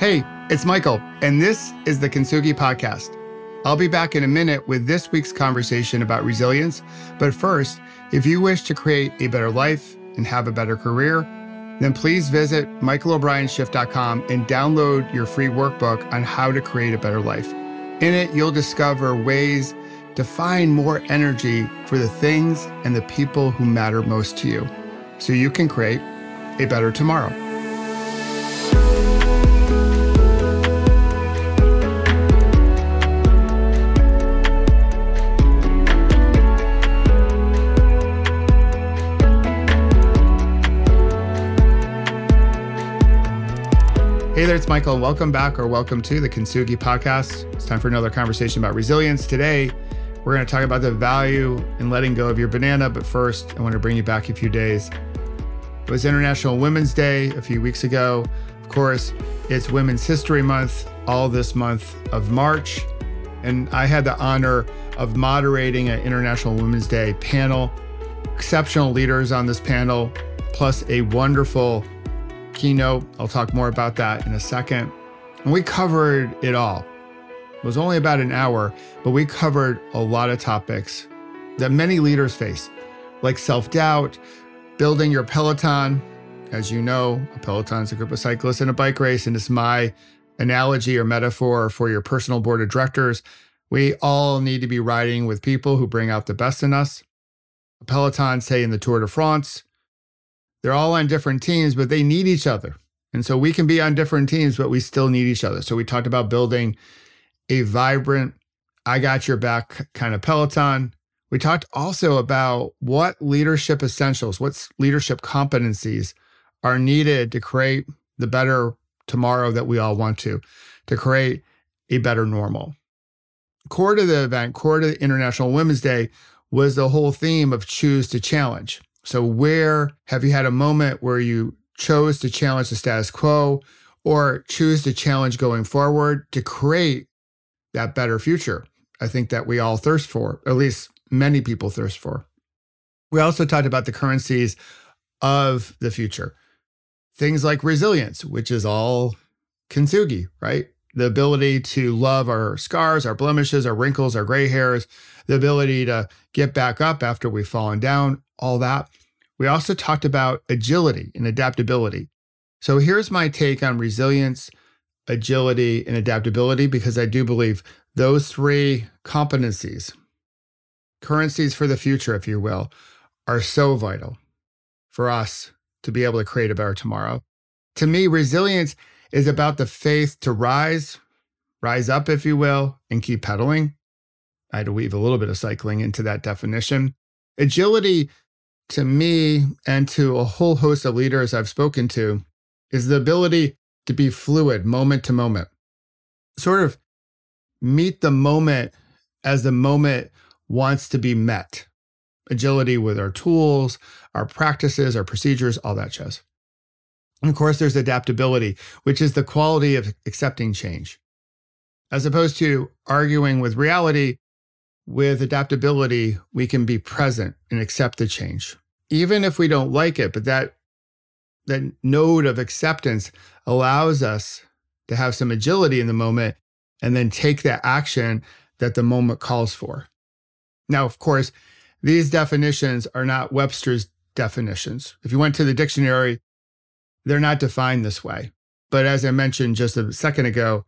Hey, it's Michael, and this is the Kintsugi Podcast. I'll be back in a minute with this week's conversation about resilience. But first, if you wish to create a better life and have a better career, then please visit michaelobrienshift.com and download your free workbook on how to create a better life. In it, you'll discover ways to find more energy for the things and the people who matter most to you so you can create a better tomorrow. There, it's Michael, welcome back or welcome to the Kintsugi podcast. It's time for another conversation about resilience. Today, we're going to talk about the value in letting go of your banana. But first, I want to bring you back a few days. It was International Women's Day a few weeks ago. Of course, it's Women's History Month all this month of March. And I had the honor of moderating an International Women's Day panel. Exceptional leaders on this panel, plus a wonderful keynote. I'll talk more about that in a second. And we covered it all. It was only about an hour, but we covered a lot of topics that many leaders face, like self doubt, building your Peloton. As you know, a Peloton is a group of cyclists in a bike race, and it's my analogy or metaphor for your personal board of directors. We all need to be riding with people who bring out the best in us. A Peloton, say in the Tour de France, they're all on different teams, but they need each other. And so we can be on different teams, but we still need each other. So we talked about building a vibrant, I got your back kind of Peloton. We talked also about what leadership essentials, what leadership competencies are needed to create the better tomorrow that we all want to, to create a better normal. Core to the event, core to International Women's Day, was the whole theme of choose to challenge. So, where have you had a moment where you chose to challenge the status quo or choose to challenge going forward to create that better future? I think that we all thirst for, at least many people thirst for. We also talked about the currencies of the future. Things like resilience, which is all kintsugi, right? The ability to love our scars, our blemishes, our wrinkles, our gray hairs, the ability to get back up after we've fallen down, all that. We also talked about agility and adaptability. So here's my take on resilience, agility, and adaptability, because I do believe those three competencies, currencies for the future, if you will, are so vital for us to be able to create a better tomorrow. To me, resilience is about the faith to rise, rise up, if you will, and keep pedaling. I had to weave a little bit of cycling into that definition. Agility to me and to a whole host of leaders I've spoken to is the ability to be fluid moment to moment, sort of meet the moment as the moment wants to be met. Agility with our tools, our practices, our procedures, all that jazz. And of course, there's adaptability, which is the quality of accepting change. As opposed to arguing with reality, with adaptability, we can be present and accept the change, even if we don't like it. But that, that node of acceptance allows us to have some agility in the moment and then take that action that the moment calls for. Now, of course, these definitions are not Webster's definitions. If you went to the dictionary, they're not defined this way. But as I mentioned just a second ago,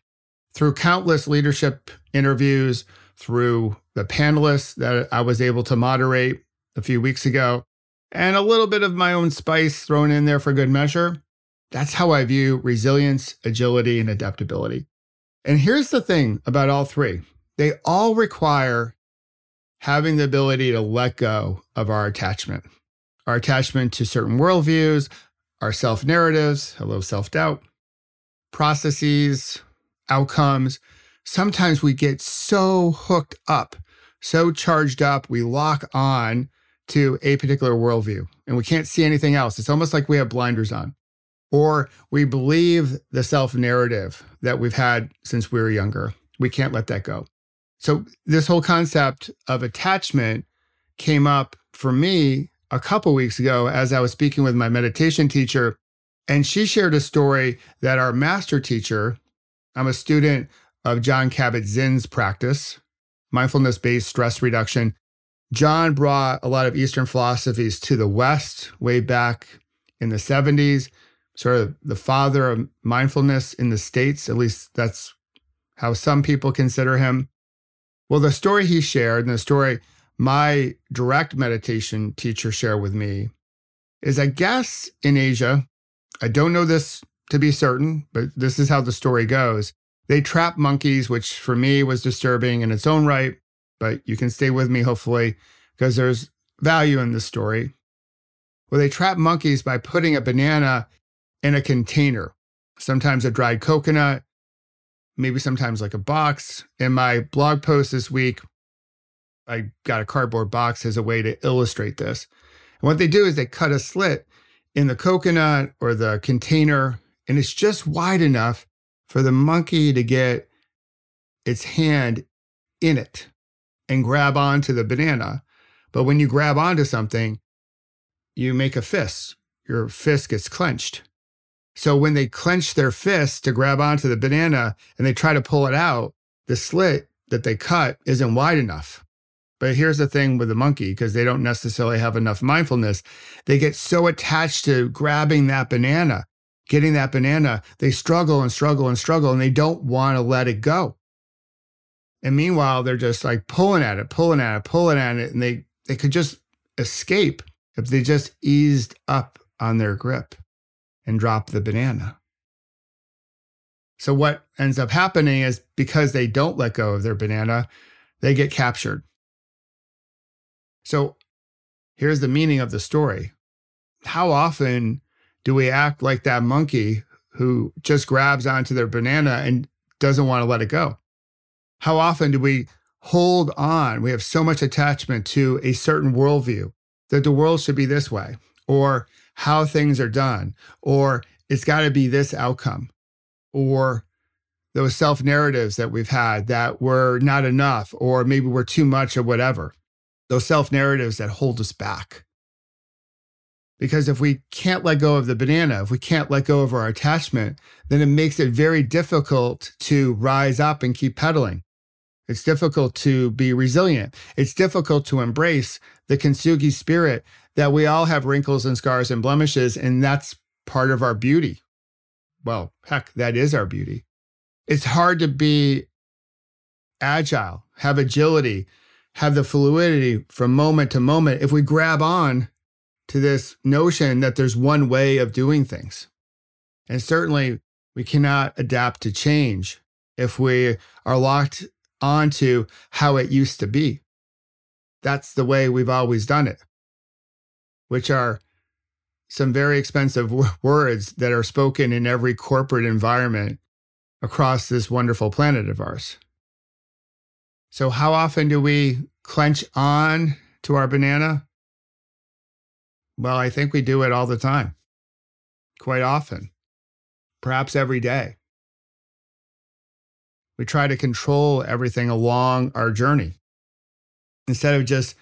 through countless leadership interviews, through the panelists that I was able to moderate a few weeks ago, and a little bit of my own spice thrown in there for good measure. That's how I view resilience, agility, and adaptability. And here's the thing about all three they all require having the ability to let go of our attachment, our attachment to certain worldviews, our self narratives, hello, self doubt, processes, outcomes. Sometimes we get so hooked up, so charged up, we lock on to a particular worldview and we can't see anything else. It's almost like we have blinders on or we believe the self narrative that we've had since we were younger. We can't let that go. So, this whole concept of attachment came up for me a couple weeks ago as I was speaking with my meditation teacher. And she shared a story that our master teacher, I'm a student of Jon Kabat-Zinn's practice, mindfulness based stress reduction. Jon brought a lot of Eastern philosophies to the West way back in the 70s, sort of the father of mindfulness in the States. At least that's how some people consider him. Well, the story he shared and the story my direct meditation teacher shared with me is I guess in Asia, I don't know this to be certain, but this is how the story goes. They trap monkeys, which for me was disturbing in its own right, but you can stay with me hopefully because there's value in this story. Well, they trap monkeys by putting a banana in a container, sometimes a dried coconut, maybe sometimes like a box. In my blog post this week, I got a cardboard box as a way to illustrate this. And what they do is they cut a slit in the coconut or the container, and it's just wide enough for the monkey to get its hand in it and grab onto the banana. But when you grab onto something, you make a fist. Your fist gets clenched. So when they clench their fist to grab onto the banana and they try to pull it out, the slit that they cut isn't wide enough. But here's the thing with the monkey, because they don't necessarily have enough mindfulness. They get so attached to grabbing that banana, getting that banana, they struggle and struggle and struggle, and they don't want to let it go. And meanwhile, they're just like pulling at it, pulling at it, pulling at it, and they, they could just escape if they just eased up on their grip and drop the banana. So, what ends up happening is because they don't let go of their banana, they get captured. So, here's the meaning of the story How often do we act like that monkey who just grabs onto their banana and doesn't want to let it go? How often do we hold on? We have so much attachment to a certain worldview that the world should be this way, or how things are done, or it's got to be this outcome, or those self narratives that we've had that were not enough, or maybe we're too much, or whatever. Those self narratives that hold us back. Because if we can't let go of the banana, if we can't let go of our attachment, then it makes it very difficult to rise up and keep pedaling. It's difficult to be resilient. It's difficult to embrace the kintsugi spirit that we all have wrinkles and scars and blemishes, and that's part of our beauty. Well, heck, that is our beauty. It's hard to be agile, have agility, have the fluidity from moment to moment if we grab on to this notion that there's one way of doing things. And certainly we cannot adapt to change if we are locked onto how it used to be. That's the way we've always done it which are some very expensive w- words that are spoken in every corporate environment across this wonderful planet of ours. So, how often do we clench on to our banana? Well, I think we do it all the time, quite often, perhaps every day. We try to control everything along our journey instead of just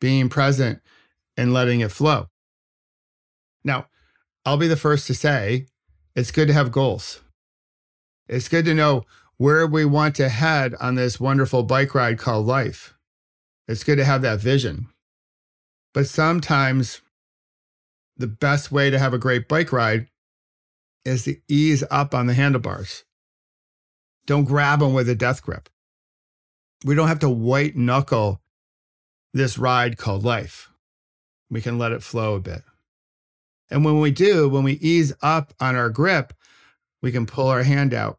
being present and letting it flow. Now, I'll be the first to say it's good to have goals. It's good to know where we want to head on this wonderful bike ride called life. It's good to have that vision. But sometimes the best way to have a great bike ride is to ease up on the handlebars. Don't grab them with a death grip. We don't have to white knuckle this ride called life we can let it flow a bit. And when we do, when we ease up on our grip, we can pull our hand out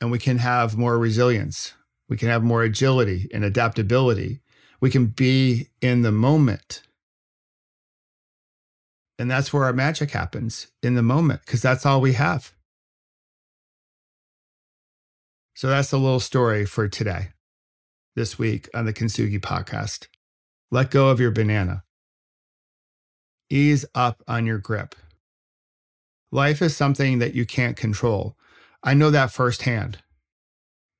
and we can have more resilience. We can have more agility and adaptability. We can be in the moment. And that's where our magic happens in the moment, because that's all we have. So that's a little story for today, this week on the Kintsugi podcast. Let go of your banana ease up on your grip. Life is something that you can't control. I know that firsthand.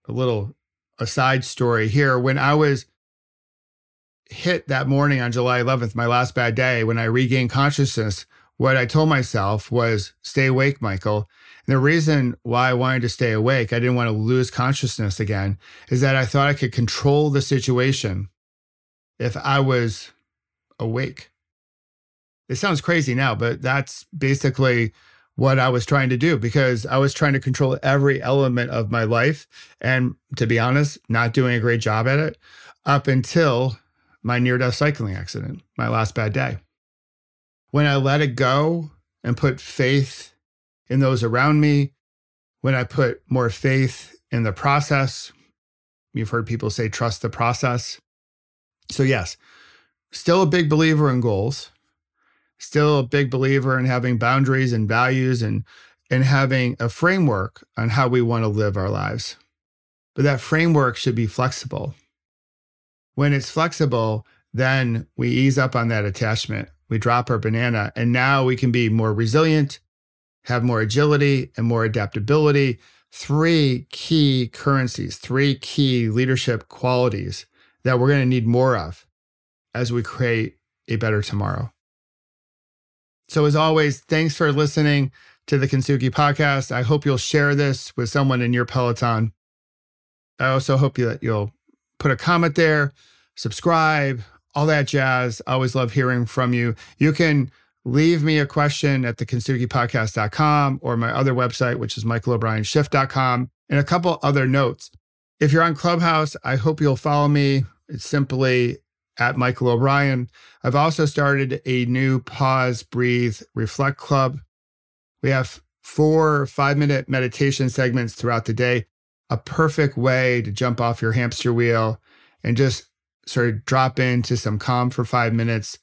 A little aside story here. When I was hit that morning on July 11th, my last bad day, when I regained consciousness, what I told myself was stay awake, Michael. And the reason why I wanted to stay awake, I didn't want to lose consciousness again, is that I thought I could control the situation if I was awake. It sounds crazy now, but that's basically what I was trying to do because I was trying to control every element of my life. And to be honest, not doing a great job at it up until my near death cycling accident, my last bad day. When I let it go and put faith in those around me, when I put more faith in the process, you've heard people say, trust the process. So, yes, still a big believer in goals, still a big believer in having boundaries and values and, and having a framework on how we want to live our lives. But that framework should be flexible. When it's flexible, then we ease up on that attachment. We drop our banana, and now we can be more resilient, have more agility and more adaptability. Three key currencies, three key leadership qualities that we're going to need more of as we create a better tomorrow. So, as always, thanks for listening to the Kintsugi podcast. I hope you'll share this with someone in your Peloton. I also hope that you'll put a comment there, subscribe, all that jazz. I always love hearing from you. You can leave me a question at the or my other website, which is michaelobrienshift.com, and a couple other notes. If you're on Clubhouse, I hope you'll follow me. It's simply at Michael O'Brien. I've also started a new pause, breathe, reflect club. We have four five minute meditation segments throughout the day, a perfect way to jump off your hamster wheel and just sort of drop into some calm for five minutes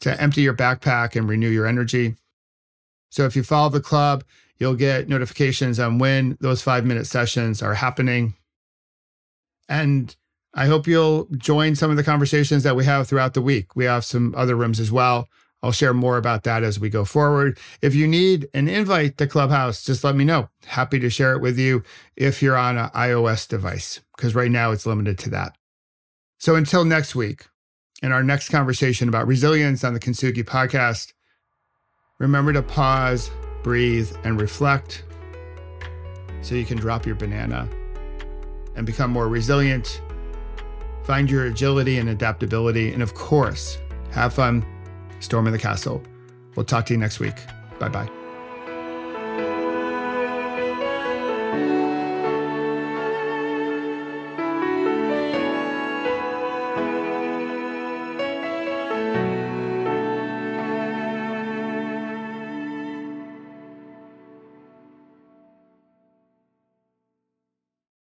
to empty your backpack and renew your energy. So if you follow the club, you'll get notifications on when those five minute sessions are happening. And I hope you'll join some of the conversations that we have throughout the week. We have some other rooms as well. I'll share more about that as we go forward. If you need an invite to Clubhouse, just let me know. Happy to share it with you if you're on an iOS device, because right now it's limited to that. So until next week, in our next conversation about resilience on the Kintsugi podcast, remember to pause, breathe, and reflect so you can drop your banana and become more resilient Find your agility and adaptability. And of course, have fun storming the castle. We'll talk to you next week. Bye bye.